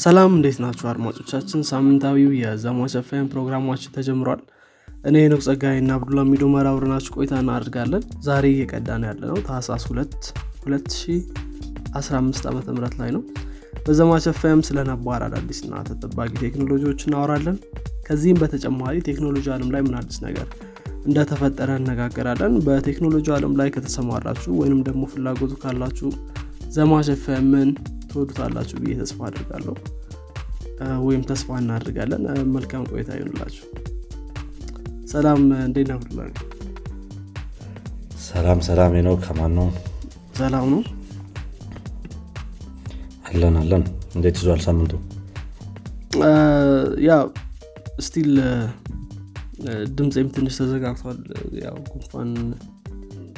ሰላም እንዴት ናችሁ አድማጮቻችን? ሳምንታዊው የዘማች ኤፍኤም ፕሮግራማችን ተጀምሯል። እኔ ነው ጸጋይ እና አብዱላ ሚዶ መራብርናችሁ ቆይታ እናደርጋለን። ዛሬ እየቀዳን ያለ ነው ታህሳስ 2 2015 ዓ ም ላይ ነው። በዘማች ኤፍኤም ስለ ነባር አዳዲስና ተጠባቂ ቴክኖሎጂዎች እናወራለን። ከዚህም በተጨማሪ ቴክኖሎጂ አለም ላይ ምን አዲስ ነገር እንደተፈጠረ እነጋገራለን። በቴክኖሎጂ አለም ላይ ከተሰማራችሁ ወይንም ደግሞ ፍላጎቱ ካላችሁ ዘማች ኤፍኤምን ትወዱታላችሁ ብዬ ተስፋ አድርጋለሁ ወይም ተስፋ እናድርጋለን መልካም ቆይታ ይሆንላችሁ ሰላም እንዴት ነው ሰላም ሰላም ነው ከማን ነው? ሰላም ነው። አለን አለን። እንዴት ይዟል ሳምንቱ? ያ still ድምፅም ትንሽ ተዘጋግቷል። ያው ጉንፋን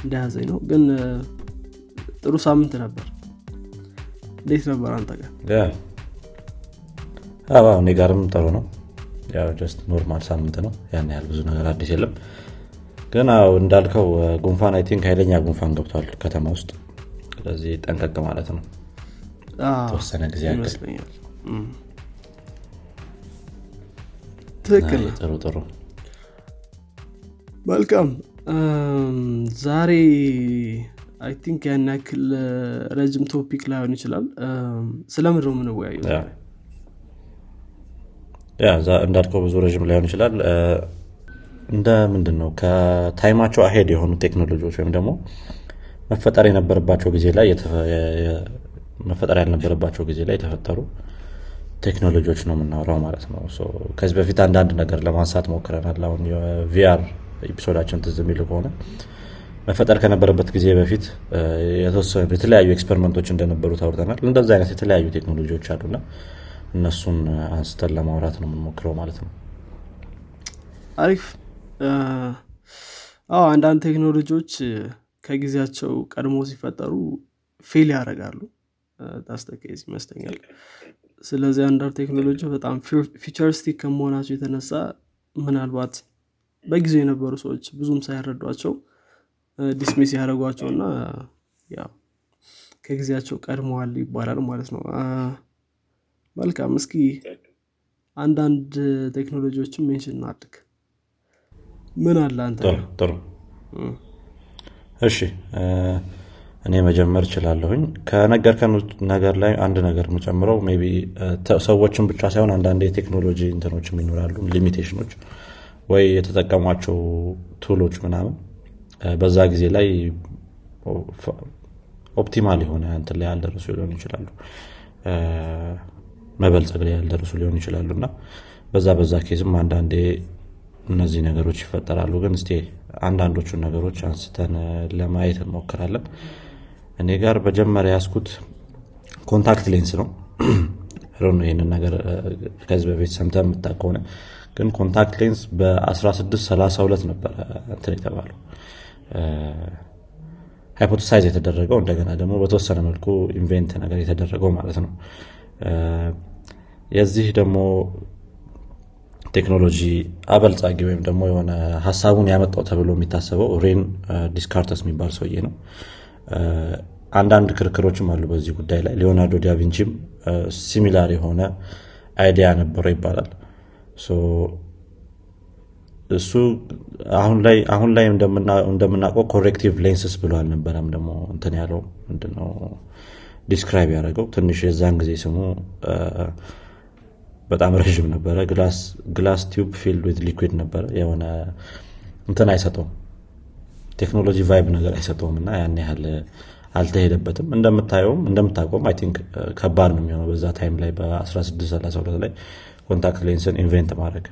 እንደያዘኝ ነው። ግን ጥሩ ሳምንት ነበር እንዴት ነበር አንተ ጋር? እኔ ጋርም ጥሩ ነው። normal ሳምንት ነው። ያን ያህል ብዙ ነገር አዲስ የለም። ግን እንዳልከው ጉንፋን I think ኃይለኛ ጉንፋን ገብቷል ከተማ ውስጥ። ስለዚህ ጠንቀቅ ማለት ነው። ተወሰነ ጊዜ ያክል። ትክክል ጥሩ ጥሩ። መልካም። ዛሬ I think ያን ያክል ረጅም topic ላይሆን ይችላል። ስለምን ነው የምንወያየው? እንዳልከው ብዙ ረዥም ላይሆን ይችላል። እንደ ምንድን ነው ከ time ኣቸው ahead የሆኑ ቴክኖሎጂዎች ወይም ደግሞ መፈጠር የነበረባቸው ጊዜ ላይ መፈጠር ያልነበረባቸው ጊዜ ላይ የተፈጠሩ ቴክኖሎጂዎች ነው የምናወራው ማለት ነው። ከዚህ በፊት አንዳንድ ነገር ለማንሳት ሞክረናል። አሁን የ VR episode ኣችን ትዝ የሚል ከሆነ መፈጠር ከነበረበት ጊዜ በፊት የተወሰኑ የተለያዩ experiment ኦች እንደነበሩ አውርተናል እንደዚ አይነት የተለያዩ ቴክኖሎጂዎች አሉና እነሱን አንስተን ለማውራት ነው የምንሞክረው ማለት ነው። አሪፍ። አዎ አንዳንድ ቴክኖሎጂዎች ከጊዜያቸው ቀድሞ ሲፈጠሩ fail ያደርጋሉ። that's the case ይመስለኛል። ስለዚህ አንዳንድ ቴክኖሎጂ በጣም futuristic ከመሆናቸው የተነሳ ምናልባት በጊዜው የነበሩ ሰዎች ብዙም ሳይረዷቸው dismiss ያደረጓቸው እና ያው ከጊዜያቸው ቀድመዋል ይባላል ማለት ነው። መልካም እስኪ አንዳንድ ቴክኖሎጂዎችን mention እናድርግ። ምን አለ አንተ? ጥሩ እሺ እኔ መጀመር እችላለሁኝ። ከነገርከኝ ነገር ላይ አንድ ነገር የምጨምረው ቢ ሰዎችን ብቻ ሳይሆን አንዳንድ የቴክኖሎጂ እንትኖችም ይኖራሉ limitation ኦች ወይ የተጠቀሟቸው tool ኦች ምናምን በዛ ጊዜ ላይ optimal የሆነ እንትን ላይ ያልደረሱ ሊሆኑ ይችላሉ። መበልጸግ ላይ ያልደረሱ ሊሆኑ ይችላሉ። እና በዛ በዛ case ም አንዳንዴ እነዚህ ነገሮች ይፈጠራሉ። ግን እስቲ አንዳንዶቹን ነገሮች አንስተን ለማየት እንሞክራለን። እኔ ጋር መጀመሪያ ያስያዝኩት contact lens ነው። ነው ይህንን ነገር ከዚህ በፊት ሰምተህ የምታውቅ ከሆነ ግን contact lens በ1632 ነበረ እንትን የተባለው hypothesize የተደረገው እንደገና ደግሞ በተወሰነ መልኩ invent ነገር የተደረገው ማለት ነው። የዚህ ደግሞ ቴክኖሎጂ አበልጻጊ ወይም ደግሞ የሆነ ሀሳቡን ያመጣው ተብሎ የሚታሰበው ሬኔ ዴስካርተስ የሚባል ሰውዬ ነው። አንዳንድ ክርክሮችም አሉ በዚህ ጉዳይ ላይ። ሊዮናርዶ ዳቪንቺም similar የሆነ idea ነበረው ይባላል እሱ አሁን ላይ አሁን ላይ እንደምናውቀው corrective lenses ብሎ አልነበረም ደግሞ እንትን ያለው ምንድነው describe ያደረገው ትንሽ የዛን ጊዜ ስሙ በጣም ረዥም ነበረ። glass tube filled with liquid ነበረ የሆነ እንትን አይሰጠውም። ቴክኖሎጂ vibe ነገር አይሰጠውም እና ያን ያህል አልተሄደበትም። እንደምታየውም እንደምታውቀውም I think ከባድ ነው የሚሆነው በዛ time ላይ በ1632 ላይ contact lens ን invent ማድረግ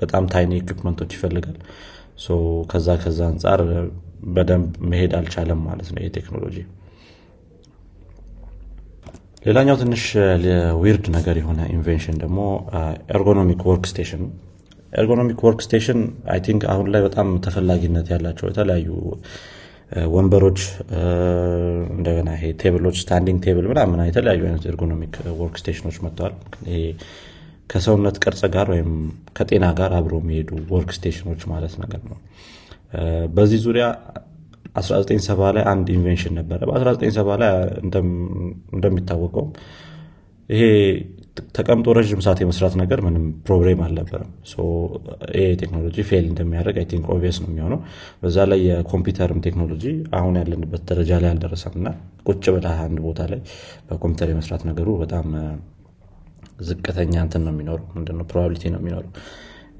በጣም tiny equipment ኦች ይፈልጋል. ከዛ ከዛ አንጻር በደንብ መሄድ አልቻለም ማለት ነው ይህ ቴክኖሎጂ። ሌላኛው ትንሽ weird ነገር የሆነ invention ደግሞ ergonomic workstation ergonomic workstation I think አሁን ላይ በጣም ተፈላጊነት ያላቸው የተለያዩ ወንበሮች እንደገና ይሄ table ኦች standing table ምናምን የተለያዩ አይነት ergonomic workstation ኦች መጥተዋል። ይሄ ከሰውነት ቅርጽ ጋር ወይም ከጤና ጋር አብሮ የሚሄዱ workstation ኦች ማለት ነገር ነው። በዚህ ዙሪያ 1970 ላይ አንድ invention ነበረ። በ1970 ላይ እንደሚታወቀው ይሄ ተቀምጦ ረዥም ሰዓት የመስራት ነገር ምንም problem አልነበረም። ይሄ ቴክኖሎጂ fail እንደሚያደርግ I think obvious ነው የሚሆነው። በዛ ላይ የኮምፒውተርም ቴክኖሎጂ አሁን ያለንበት ደረጃ ላይ አልደረሰም እና ቁጭ ብሎ አንድ ቦታ ላይ በኮምፒውተር የመስራት ነገሩ በጣም ዝቅተኛ እንትን ነው የሚኖረው ምንድነው probability ነው የሚኖረው።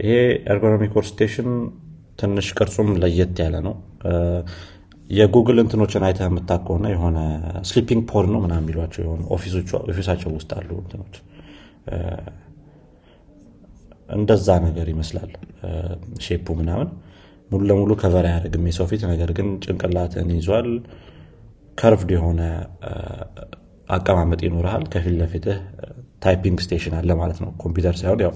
ይሄ ergonomic workstation ትንሽ ቅርጹም ለየት ያለ ነው። የጉግል እንትኖችን አይተ የምታውቅ ከሆነ የሆነ sleeping pod ነው ምናምን የሚሏቸው የሆኑ office ኣቸው ውስጥ አሉ እንትኖች። እንደዛ ነገር ይመስላል። shape ኡ ምናምን ሙሉ ለሙሉ cover አያደርግም የሰው ፊት። ነገር ግን ጭንቅላትን ይዟል curved የሆነ አቀማመጥ ይኖርሃል። ከፊት ለፊትህ typing station አለ ማለት ነው። ኮምፒውተር ሳይሆን ያው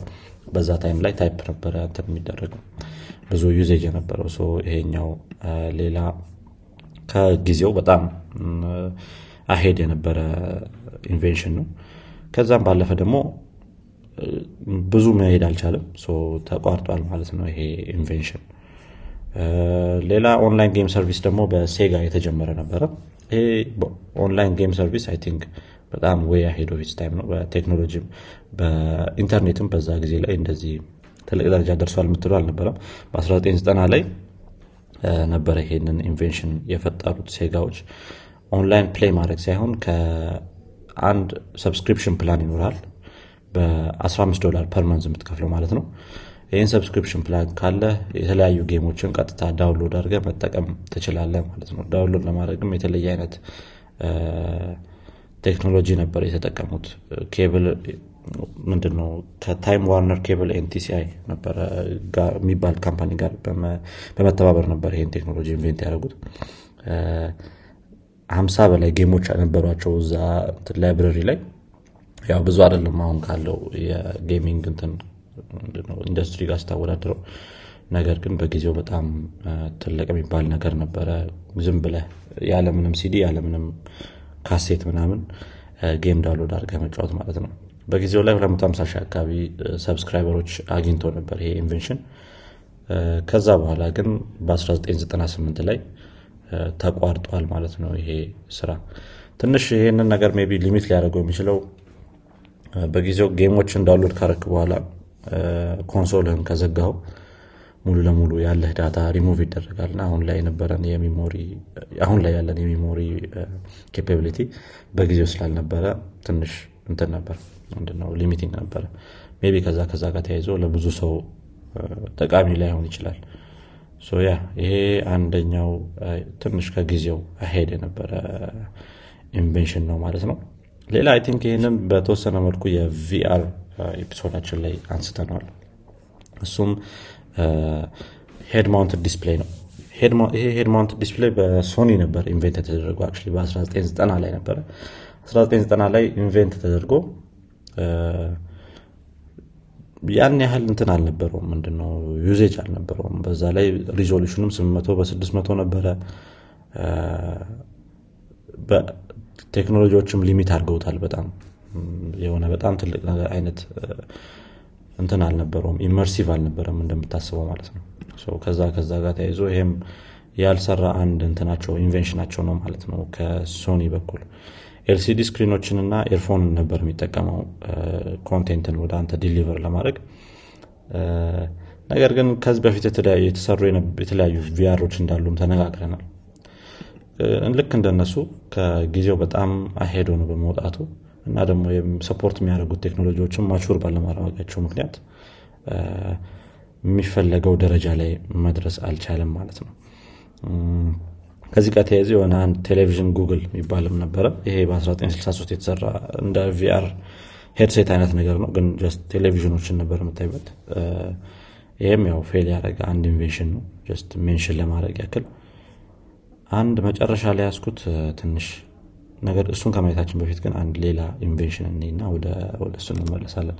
በዛ time ላይ type ነበረ እንትን የሚደረገው። ብዙ usage የነበረው ይሄኛው ሌላ ከጊዜው በጣም ahead የነበረ invention ነው። ከዛም ባለፈ ደግሞ ብዙ መሄድ አልቻለም ተቋርጧል ማለት ነው ይሄ invention። ሌላ online game service ደግሞ በሴጋ የተጀመረ ነበረ። ይሄ online game service I think በጣም way of its time ነው። በቴክኖሎጂም በኢንተርኔትም በዛ ጊዜ ላይ እንደዚህ ትልቅ ደረጃ ደርሷል የምትሉ አልነበረም። በ1990 ላይ ነበረ ይሄንን invention የፈጠሩት ሴጋዎች online play ማድረግ ሳይሆን ከአንድ subscription plan ይኖራል። በ15 ዶላር per month የምትከፍለው ማለት ነው። ይህን subscription plan ካለ የተለያዩ ጌሞችን ቀጥታ download አድርገ መጠቀም ትችላለ ማለት ነው። download ለማድረግም የተለየ አይነት ቴክኖሎጂ ነበር የተጠቀሙት። ኬብል ምንድነው? ከ Time Warner Cable እና TCI ነበረ የሚባል company ጋር በመተባበር ነበር ይህን ቴክኖሎጂ invent ያደረጉት። ሀምሳ በላይ ጌሞች ነበሯቸው እዛ library ላይ። ያው ብዙ አይደለም አሁን ካለው የ gaming እንትን ኢንዱስትሪ ጋር ስታወዳድረው። ነገር ግን በጊዜው በጣም ትልቅ የሚባል ነገር ነበረ። ዝም ብለ ያለምንም ሲዲ ያለምንም ካሴት ምናምን game download አድርገ መጫወት ማለት ነው። በጊዜው ላይ 250 ሺህ አካባቢ ሰብስክራይበሮች አግኝቶ ነበር ይሄ invention። ከዛ በኋላ ግን በ1998 ላይ ተቋርጧል ማለት ነው ይሄ ስራ። ትንሽ ይህንን ነገር ቢ limit ሊያደርገው የሚችለው በጊዜው ጌሞችን download ካረክ በኋላ ኮንሶልህን ከዘጋው ሙሉ ለሙሉ ያለህ ዳታ ሪሙቭ ይደረጋል። ና አሁን ላይ የነበረን የ memory አሁን ላይ ያለን የ memory capability በጊዜው ስላልነበረ ትንሽ እንትን ነበር። ምንድነው? limiting ነበረ። ቢ ከዛ ከዛ ጋር ተያይዞ ለብዙ ሰው ጠቃሚ ላይሆን ይችላል። ያ ይሄ አንደኛው ትንሽ ከጊዜው ahead የነበረ invention ነው ማለት ነው። ሌላ I think ይህንን በተወሰነ መልኩ የ VR ኤፒሶዳችን ላይ አንስተነዋል። እሱም head mount display ነው. ይሄ head mount display በሶኒ ነበር invent የተደረገው በ1990 ላይ ነበረ። 1990 ላይ invent ተደርጎ ያን ያህል እንትን አልነበረውም። ምንድነው? usage አልነበረውም። በዛ ላይ resolution ም 800 በ600 ነበረ። ቴክኖሎጂዎችም limit አድርገውታል በጣም። የሆነ በጣም ትልቅ አይነት እንትን አልነበረውም immersive አልነበረም እንደምታስበው ማለት ነው። ከዛ ከዛ ጋር ተያይዞ ይሄም ያልሰራ አንድ እንትናቸው ኢንቬንሽናቸው ነው ማለት ነው ከሶኒ በኩል። LCD ስክሪኖችን እና earphone ነበር የሚጠቀመው content ን ወደ አንተ deliver ለማድረግ። ነገር ግን ከዚህ በፊት የተሰሩ የተለያዩ ቪአሮች እንዳሉም ተነጋግረናል። ልክ እንደነሱ ከጊዜው በጣም ahead ሆነው በመውጣቱ እና ደግሞ support የሚያደርጉት ቴክኖሎጂዎችን mature ባለማድረጋቸው ምክንያት የሚፈለገው ደረጃ ላይ መድረስ አልቻለም ማለት ነው። ከዚህ ጋር ተያይዘ የሆነ አንድ television goggle የሚባልም ነበረ። ይሄ በ1963 የተሰራ እንደ VR headset አይነት ነገር ነው ግን just ቴሌቪዥኖችን ነበር የምታይበት ይህም ያው fail ያደረገ አንድ invention ነው just mention ለማድረግ ያክል። አንድ መጨረሻ ላይ ያስኩት ትንሽ ነገር እሱን ከማየታችን በፊት ግን አንድ ሌላ invention እንይና ወደ እሱ እንመለሳለን።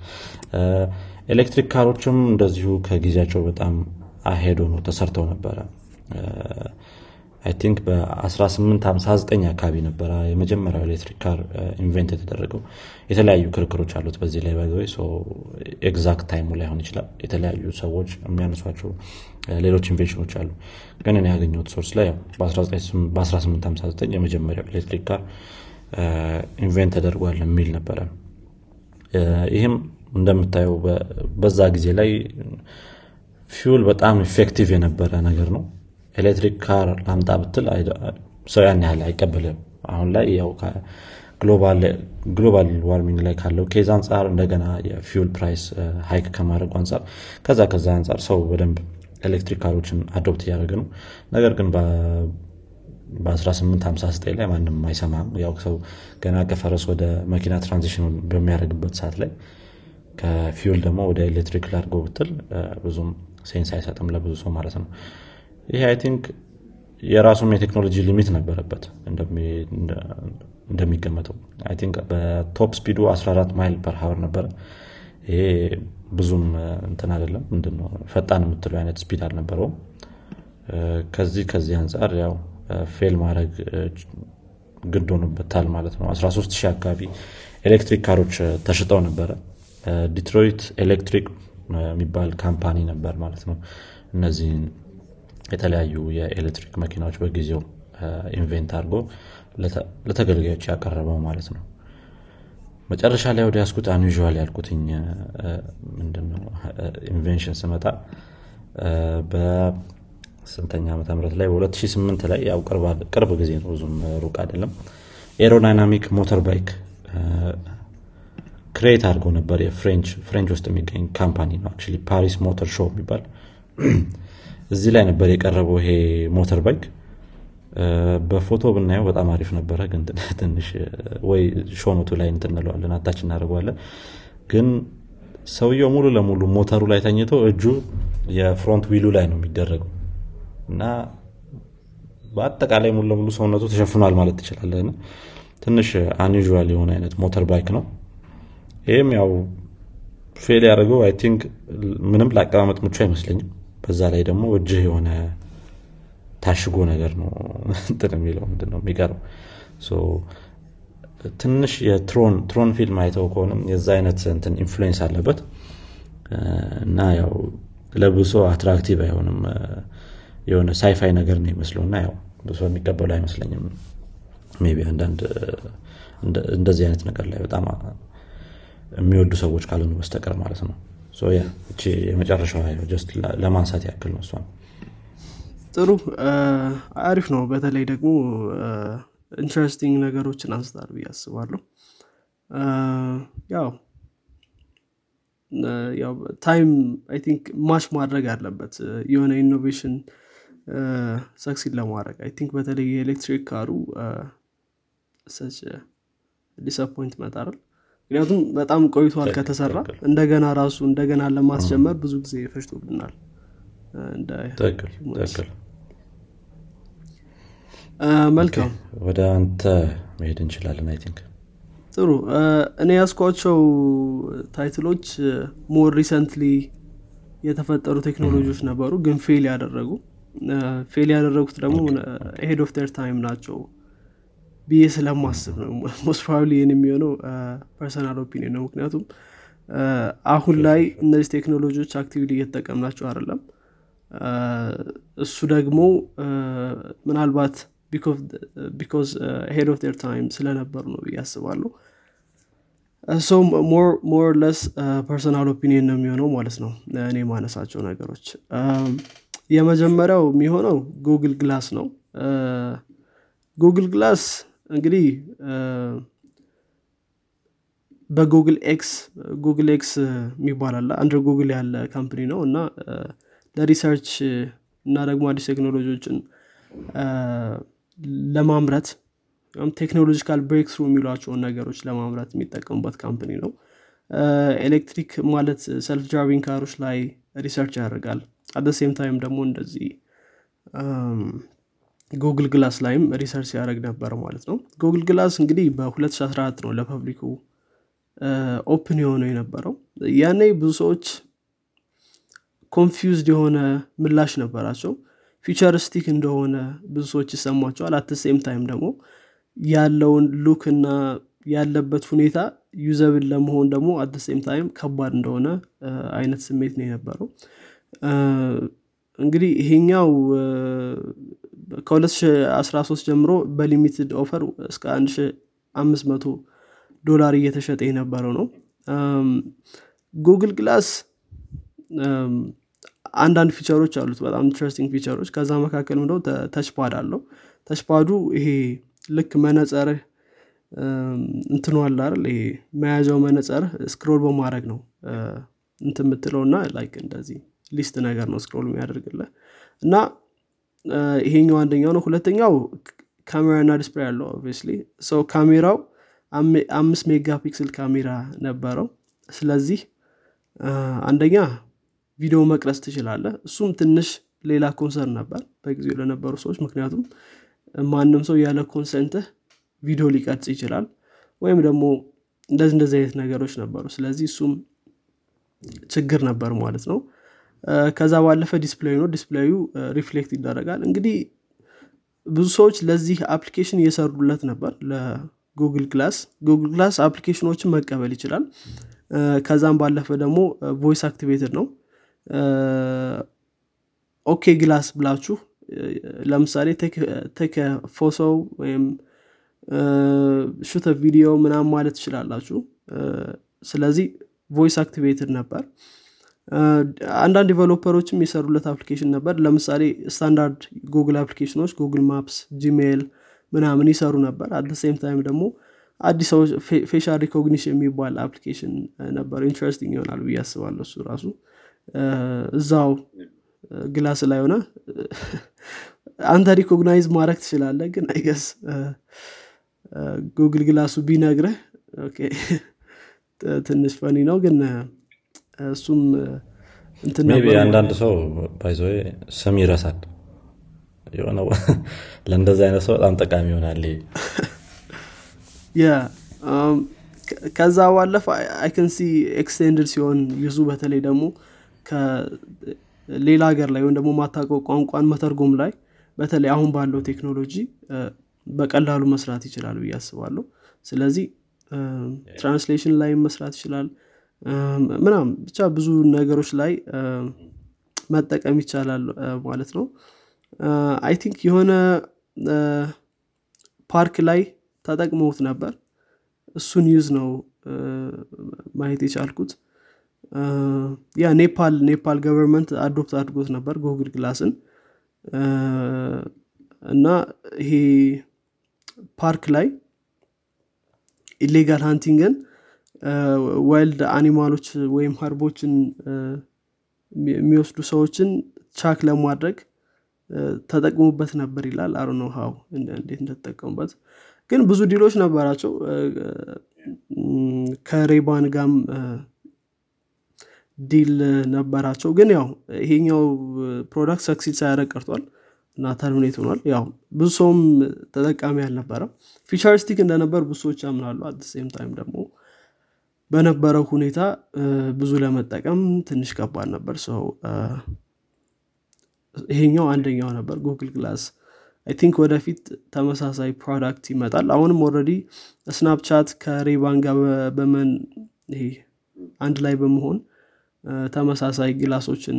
ኤሌክትሪክ ካሮችም እንደዚሁ ከጊዜያቸው በጣም ahead ሆነው ተሰርተው ነበረ I think በ1859 አካባቢ ነበረ የመጀመሪያው electric car invent የተደረገው። የተለያዩ ክርክሮች አሉት በዚህ ላይ by the exact ታይሙ ላይሆን ይችላል። የተለያዩ ሰዎች የሚያነሷቸው ሌሎች ኢንቬንሽኖች አሉ። ግን እኔ ያገኘሁት source ላይ በ1859 የመጀመሪያው electric car invent ተደርጓል የሚል ነበረ። ይህም እንደምታየው በዛ ጊዜ ላይ fuel በጣም effective የነበረ ነገር ነው electric car ላምጣ ብትል ሰው ያን ያህል አይቀበልም። አሁን ላይ ያው global warming ላይ ካለው case አንጻር እንደገና የ fuel price hike ከማድረጉ አንጻር ከዛ ከዛ አንጻር ሰው በደንብ ኤሌክትሪክ ካሮችን adopt እያደረገ ነው። ነገር ግን በ1859 ላይ ማንም አይሰማም። ያው ሰው ገና ከፈረስ ወደ መኪና transition በሚያደርግበት ሰዓት ላይ ከ fuel ደግሞ ወደ ኤሌክትሪክ ላድርግህ ብትል ብዙም sense አይሰጥም ለብዙ ሰው ማለት ነው ይህ I think የራሱም የቴክኖሎጂ limit ነበረበት እንደሚገመተው። I think በ top speed ኡ 14 mile per hour ነበረ። ይሄ ብዙም እንትን አይደለም። ምንድነው ፈጣን የምትለው አይነት speed አልነበረውም። ከዚህ ከዚህ አንጻር ያው fail ማድረግ ግድ ሆኖበታል ማለት ነው። 13 ሺህ አካባቢ ኤሌክትሪክ ካሮች ተሽጠው ነበረ። ዲትሮይት ኤሌክትሪክ የሚባል company ነበር ማለት ነው። እነዚህን የተለያዩ የኤሌክትሪክ መኪናዎች በጊዜው invent አድርጎ ለተገልጋዮች ያቀረበው ማለት ነው። መጨረሻ ላይ ወደ ያነሳሁት unusual ያልኩት ምንድነው? invention ስመጣ በስንተኛ ዓመተ ምህረት ላይ? በ2008 ላይ። ያው ቅርብ ጊዜ ነው። ብዙም ሩቅ አይደለም። aerodynamic motorbike create አድርገው ነበር። የ French French ውስጥ የሚገኝ company ነው። Paris Motor Show የሚባል እዚህ ላይ ነበር የቀረበው ይሄ ሞተር ባይክ። በፎቶ ብናየው በጣም አሪፍ ነበረ ግን ትንሽ ወይ ሾኖቱ ላይ እንትንለዋለን አታች እናደርገዋለን። ግን ሰውየው ሙሉ ለሙሉ ሞተሩ ላይ ተኝቶ እጁ የፍሮንት ዊሉ ላይ ነው የሚደረገው። እና በአጠቃላይ ሙሉ ለሙሉ ሰውነቱ ተሸፍኗል ማለት ትችላለን ትንሽ አንዥዋል የሆነ አይነት ሞተር ባይክ ነው። ይህም ያው fail ያደርገው I think ምንም ለአቀማመጥ ምቹ አይመስለኝም በዛ ላይ ደግሞ እጅህ የሆነ ታሽጎ ነገር ነው እንትን የሚለው ምንድነው? የሚቀረው። ትንሽ የ Tron Tron ፊልም አይተው ከሆንም የዛ አይነት እንትን influence አለበት። እና ያው ለብሶ attractive አይሆንም። የሆነ sci-fi ነገር ነው ይመስለው እና ያው ብሶ የሚቀበሉ አይመስለኝም። ቢ አንዳንድ እንደዚህ አይነት ነገር ላይ በጣም የሚወዱ ሰዎች ካልሆኑ በስተቀር ማለት ነው እቺ የመጨረሻ just ለማንሳት ያክል ነው እሷን። ጥሩ። አሪፍ ነው። በተለይ ደግሞ interesting ነገሮችን አንስታል ብዬ አስባለሁ። ያው ያው time I think match ማድረግ አለበት። የሆነ innovation succeed ለማድረግ። I think በተለይ የ electric car ኡ such disappointment አይደል ምክንያቱም በጣም ቆይቷል ከተሰራ እንደገና ራሱ እንደገና ለማስጀመር ብዙ ጊዜ ፈጅቶብናል። መልካም. ወደ አንተ መሄድ እንችላለን I think። ጥሩ። እኔ ያነሳኋቸው title ኦች more recently የተፈጠሩ ቴክኖሎጂዎች ነበሩ ግን fail ያደረጉ። fail ያደረጉት ደግሞ ahead of their time ናቸው ብዬ ስለማስብ ነው። most probably ይህን የሚሆነው personal opinion ነው። ምክንያቱም አሁን ላይ እነዚህ ቴክኖሎጂዎች actively እየተጠቀምናቸው አይደለም። እሱ ደግሞ ምናልባት because ahead of their time ስለነበሩ ነው ብዬ አስባለሁ። so more or less personal opinion ነው የሚሆነው ማለት ነው። እኔ የማነሳቸው ነገሮች። የመጀመሪያው የሚሆነው Google Glass ነው። Google Glass እንግዲህ በ Google X Google X የሚባል አለ። ጉግል ያለ company ነው እና ለ research እና ደግሞ አዲስ ቴክኖሎጂዎችን ለማምረት technological breakthrough የሚሏቸውን ነገሮች ለማምረት የሚጠቀሙበት company ነው። ኤሌክትሪክ ማለት self driving car ኦች ላይ research ያደርጋል። at the same time ደግሞ እንደዚህ Google Glass ላይም research ያደረግ ነበር ማለት ነው። Google Glass እንግዲህ በ2014 ነው ለ public ኡ open የሆነው የነበረው። ያኔ ብዙ ሰዎች confused የሆነ ምላሽ ነበራቸው። futuristic እንደሆነ ብዙ ሰዎች ይሰማቸዋል። at same time ደግሞ ያለውን look እና ያለበት ሁኔታ usable ለመሆን ደግሞ at same time ከባድ እንደሆነ አይነት ስሜት ነው የነበረው እንግዲህ ይሄኛው ከ2013 ጀምሮ በ limited offer እስከ 1500 ዶላር እየተሸጠ የነበረው ነው። Google Glass አንዳንድ feature ኦች አሉት በጣም interesting feature ኦች። ከዛ መካከል ምንድነው touchpad አለው። touchpad ኡ ይሄ ልክ መነጸርህ እንትኑ አለ ይሄ መያዣው መነጸርህ scroll በማድረግ ነው እንት የምትለው እና like እንደዚህ list ነገር ነው scroll የሚያደርግልህ። እና ይሄኛው አንደኛው ነው። ሁለተኛው ካሜራ እና display አለው obviously ሰው ካሜራው አምስት megapixel ካሜራ ነበረው። ስለዚህ አንደኛ ቪዲዮ መቅረጽ ትችላለህ። እሱም ትንሽ ሌላ concern ነበር በጊዜው ለነበሩ ሰዎች። ምክንያቱም ማንም ሰው ያለ consent ህ ቪዲዮ ሊቀርጽ ይችላል። ወይም ደግሞ እንደዚህ እንደዚህ አይነት ነገሮች ነበሩ። ስለዚህ እሱም ችግር ነበር ማለት ነው ከዛ ባለፈ display ኡ ነው። display ኡ reflect ይደረጋል። እንግዲህ ብዙ ሰዎች ለዚህ application እየሰሩለት ነበር ለ Google Glass። Google Glass application ኦችን መቀበል ይችላል። ከዛም ባለፈ ደግሞ voice activated ነው። OK Glass ብላችሁ ለምሳሌ take photo ወይም shoot a video ምናም ማለት ትችላላችሁ። ስለዚህ voice activated ነበር አንዳንድ developer ኦችም የሰሩለት application ነበር። ለምሳሌ standard Google application ኦች Google Maps Gmail ምናምን ይሰሩ ነበር። at same time ደግሞ አዲስ ሰዎች facial recognition የሚባል application ነበር። interesting ይሆናል ብዬ አስባለሁ እሱ ራሱ። እዛው glass ላይ ሆነ። አንተ recognize ማድረግ ትችላለ ግን I guess ጉግል glassኡ ቢነግርህ ትንሽ funny ነው ግን እሱም አንዳንድ ሰው by the ስም ይረሳል። የሆነ ለእንደዚህ አይነት ሰው በጣም ጠቃሚ ይሆናል። ከዛ ባለፈ I can see extended ሲሆን use በተለይ ደግሞ ሌላ ሀገር ላይ ወይም ደግሞ ማታቀው ቋንቋን መተርጎም ላይ በተለይ አሁን ባለው ቴክኖሎጂ በቀላሉ መስራት ይችላል ብዬ አስባለሁ። ስለዚህ translation ላይ መስራት ይችላል ምናም ብቻ ብዙ ነገሮች ላይ መጠቀም ይቻላል ማለት ነው። I think የሆነ ፓርክ ላይ ተጠቅመውት ነበር። እሱን use ነው ማየት የቻልኩት። yeah ኔፓል ኔፓል government adopt አድርጎት ነበር ጉግል glass ን። እና ይሄ ፓርክ ላይ illegal hunting ን wild animal ኦች ወይም herb ኦችን የሚወስዱ ሰዎችን check ለማድረግ ተጠቅሙበት ነበር ይላል። አሮ ነው ሀው እንዴት እንደተጠቀሙበት። ግን ብዙ deal ኦች ነበራቸው። ከ Ray-Ban ጋም deal ነበራቸው። ግን ያው ይሄኛው product succeed ሳያደረግ ቀርቷል እና terminate ሆኗል። ያው ብዙ ሰውም ተጠቃሚ አልነበረም። futuristic እንደነበር ብዙ ሰዎች ያምናሉ። at same time ደግሞ በነበረው ሁኔታ ብዙ ለመጠቀም ትንሽ ከባድ ነበር። so ይሄኛው አንደኛው ነበር ጉግል glass I think ወደፊት ተመሳሳይ product ይመጣል። አሁንም already Snapchat ከ Ray-Ban ጋር በመን ይሄ አንድ ላይ በመሆን ተመሳሳይ glass ኦችን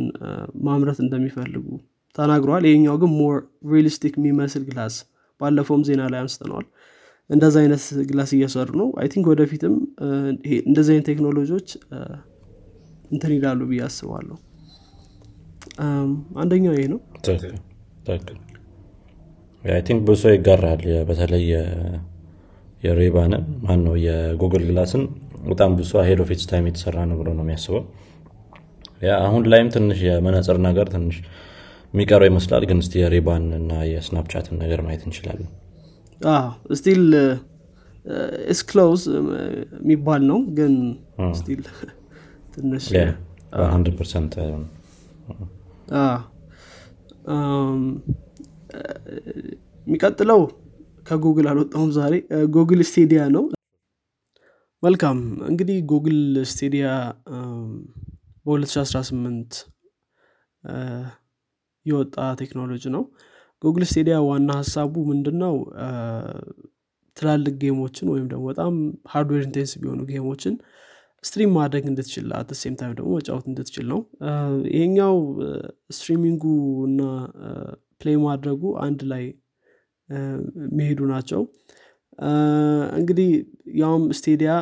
ማምረት እንደሚፈልጉ ተናግረዋል። ይሄኛው ግን more realistic የሚመስል glass ባለፈውም ዜና ላይ አንስተነዋል እንደዚ አይነት glass እየሰሩ ነው። I think ወደፊትም እንደዚህ አይነት ቴክኖሎጂዎች እንትን ይላሉ ብዬ አስባለሁ። አንደኛው ይሄ ነው። think ሰው ይጋራል። በተለይ የ Ray-Ban ን ማን ነው የጉግል glass ን በጣም ብዙ ahead of time የተሰራ ነው ብሎ ነው የሚያስበው። አሁን ላይም ትንሽ የመነፅር ነገር ትንሽ የሚቀረው ይመስላል። ግን ስ የሬባን እና የስናፕቻትን ነገር ማየት እንችላለን ስቲል ስክሎዝ የሚባል ነው ግን ስቲል ትንሽ የሚቀጥለው ከጉግል አልወጣውም ዛሬ ጉግል ስቴዲያ ነው። መልካም እንግዲህ ጉግል Stadia በ2018 የወጣ ቴክኖሎጂ ነው ጉግል Stadia ዋና ሀሳቡ ምንድን ነው ትላልቅ game ኦችን ወይም ደግሞ በጣም hardware intensive የሆኑ game ኦችን stream ማድረግ እንድትችል at same time ደግሞ መጫወት እንድትችል ነው። ይሄኛው streaming ኡ እና play ማድረጉ አንድ ላይ የሚሄዱ ናቸው። እንግዲህ ያውም Stadia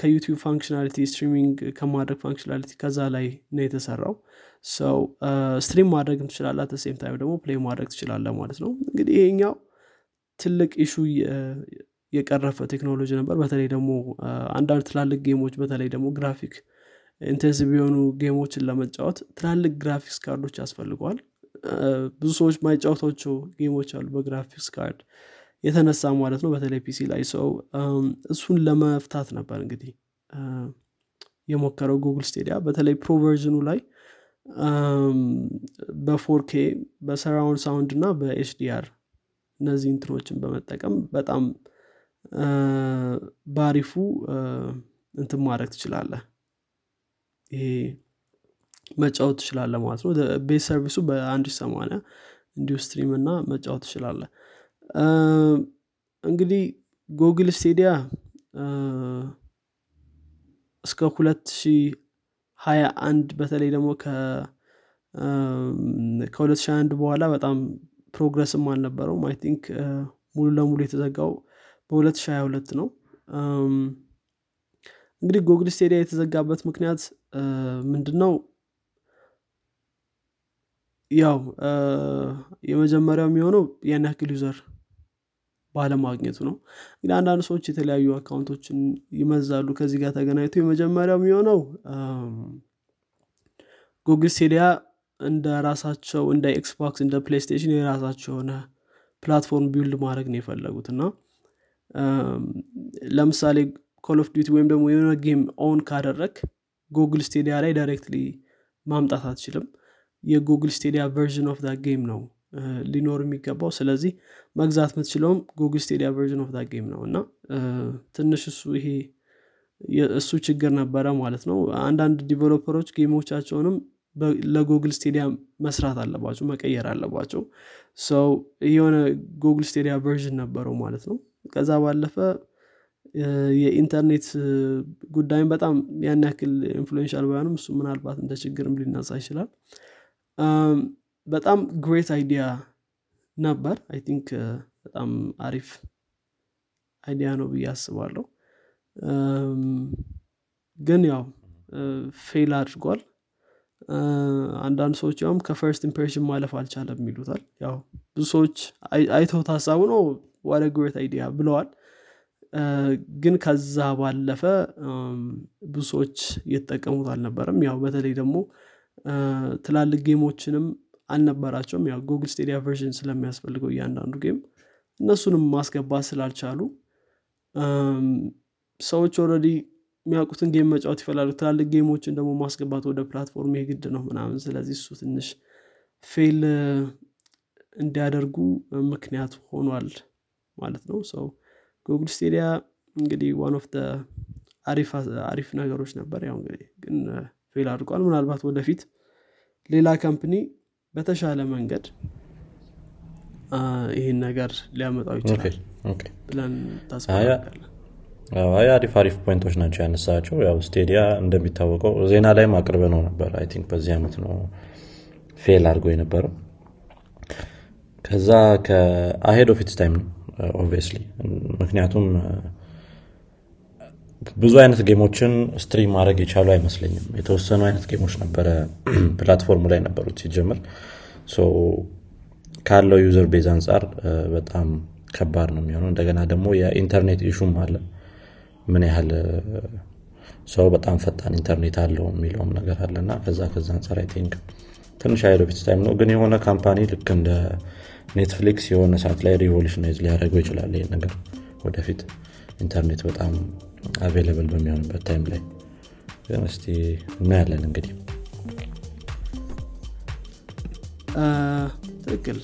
ከ YouTube functionality streaming ከማድረግ functionality ከዛ ላይ ነው የተሰራው so stream ማድረግ ትችላለ same time ደግሞ play ማድረግ ትችላለ ማለት ነው። እንግዲህ ይሄኛው ትልቅ issue የቀረፈ ቴክኖሎጂ ነበር። በተለይ ደግሞ አንዳንድ ትላልቅ game ኦች በተለይ ደግሞ graphic intensive የሆኑ game ኦችን ለመጫወት ትላልቅ graphics card ኦች ያስፈልገዋል። ብዙ ሰዎች ማይጫወቷቸው game ኦች አሉ በ graphics card የተነሳ ማለት ነው። በተለይ PC ላይ so እሱን ለመፍታት ነበር እንግዲህ የሞከረው ጉግል Stadia በተለይ pro version ኑ ላይ በ 4K በ surround sound እና በ HDR እነዚህ እንትኖችን በመጠቀም በጣም ባሪፉ እንትን ማድረግ ትችላለህ። ይሄ መጫወት ትችላለ ማለት ነው። ቤት service ኡ በአንድ ሰማንያ እንዲሁ stream እና መጫወት ትችላለ እንግዲህ ጉግል Stadia እስከ ሁለት ሺ ሀያ አንድ በተለይ ደግሞ ሺ አንድ በኋላ በጣም progress ም አልነበረውም። I think ሙሉ ለሙሉ የተዘጋው በሁለት ሺ ሀያ ሁለት ነው። እንግዲህ ጉግል Stadia የተዘጋበት ምክንያት ምንድን ነው ያው የመጀመሪያው የሚሆነው ያን ያክል user ባለማግኘቱ ነው። እንግዲህ አንዳንድ ሰዎች የተለያዩ account ኦችን ይመዛሉ። ከዚህ ጋር ተገናኝቶ የመጀመሪያው የሚሆነው ጉግል Stadia እንደ ራሳቸው እንደ Xbox እንደ PlayStation የራሳቸው የሆነ platform build ማድረግ ነው የፈለጉት። እና ለምሳሌ Call of Duty ወይም ደግሞ የሆነ game own ካደረግ ጉግል Stadia ላይ directly ማምጣት አትችልም። የጉግል Stadia version of game ነው ሊኖር የሚገባው። ስለዚህ መግዛት የምትችለውም ጉግል Stadia version of game ነው። እና ትንሽ እሱ ይሄ እሱ ችግር ነበረ ማለት ነው። አንዳንድ developer ኦች game ኦቻቸውንም ለጉግል Stadia መስራት አለባቸው መቀየር አለባቸው። so የሆነ Google Stadia version ነበረው ማለት ነው። ከዛ ባለፈ የኢንተርኔት ጉዳይም በጣም ያን ያክል influential ባይሆንም እሱ ምናልባት እንደ ችግርም ሊነሳ ይችላል በጣም great idea ነበር። I think በጣም አሪፍ idea ነው ብዬ አስባለሁ። ግን ያው fail አድርጓል። አንዳንድ ሰዎች ያውም ከ first impression ማለፍ አልቻለም ይሉታል። ያው ብዙ ሰዎች አይተው ሀሳቡ ነው what a great idea ብለዋል። ግን ከዛ ባለፈ ብዙ ሰዎች እየተጠቀሙት አልነበረም። ያው በተለይ ደግሞ ትላልቅ game ኦችንም አልነበራቸውም። ያው Google Stadia version ስለሚያስፈልገው እያንዳንዱ game እነሱንም ማስገባት ስላልቻሉ ሰዎች already የሚያውቁትን game መጫወት ይፈልጋሉ ትላልቅ game ኦችን ደግሞ ማስገባት ወደ platform የግድ ነው ምናምን። ስለዚህ እሱ ትንሽ fail እንዲያደርጉ ምክንያት ሆኗል ማለት ነው። ሰው Google Stadia እንግዲህ one of አሪፍ ነገሮች ነበር። ያው እንግዲህ ግን fail አድርጓል። ምናልባት ወደፊት ሌላ company በተሻለ መንገድ ይህን ነገር ሊያመጣው ይችላል ብለን ተስፋ አሪፍ አሪፍ point ኦች ናቸው ያነሳቸው ያው Stadia እንደሚታወቀው ዜና ላይም አቅርበነው ነበር። I think በዚህ ዓመት ነው fail አድርጎ የነበረው። ከዛ ከ ahead of its time ነው obviously ምክንያቱም ብዙ አይነት game ኦችን stream ማድረግ የቻሉ አይመስለኝም። የተወሰኑ አይነት game ኦች ነበረ platform ኡ ላይ ነበሩት ሲጀምር ካለው user base አንጻር በጣም ከባድ ነው የሚሆነው። እንደገና ደግሞ የኢንተርኔት issue ም አለ። ምን ያህል ሰው በጣም ፈጣን ኢንተርኔት አለው የሚለውም ነገር አለና ከዛ ከዛ አንጻር I think ትንሽ off time ነው። ግን የሆነ company ልክ እንደ Netflix የሆነ ሰዓት ላይ revolutionize ሊያደርገው ይችላል ይህ ነገር ወደፊት። ኢንተርኔት በጣም available በሚሆንበት time ላይ ግን እስቲ እናያለን እንግዲህ። ትክክል።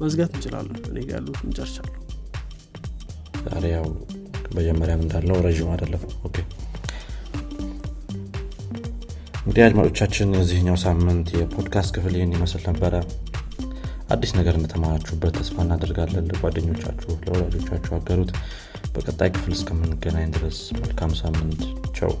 መዝጋት እንችላለን። እኔ ያሉት እንጨርሻለሁ ዛሬ ያው መጀመሪያም እንዳለው ረዥም አደለም እንግዲህ አድማጮቻችን የዚህኛው ሳምንት የፖድካስት ክፍል ይህን ይመስል ነበረ አዲስ ነገር እንደተማራችሁበት ተስፋ እናደርጋለን። ለጓደኞቻችሁ ለወላጆቻችሁ አገሩት በቀጣይ ክፍል እስከምንገናኝ ድረስ መልካም ሳምንት። ቸው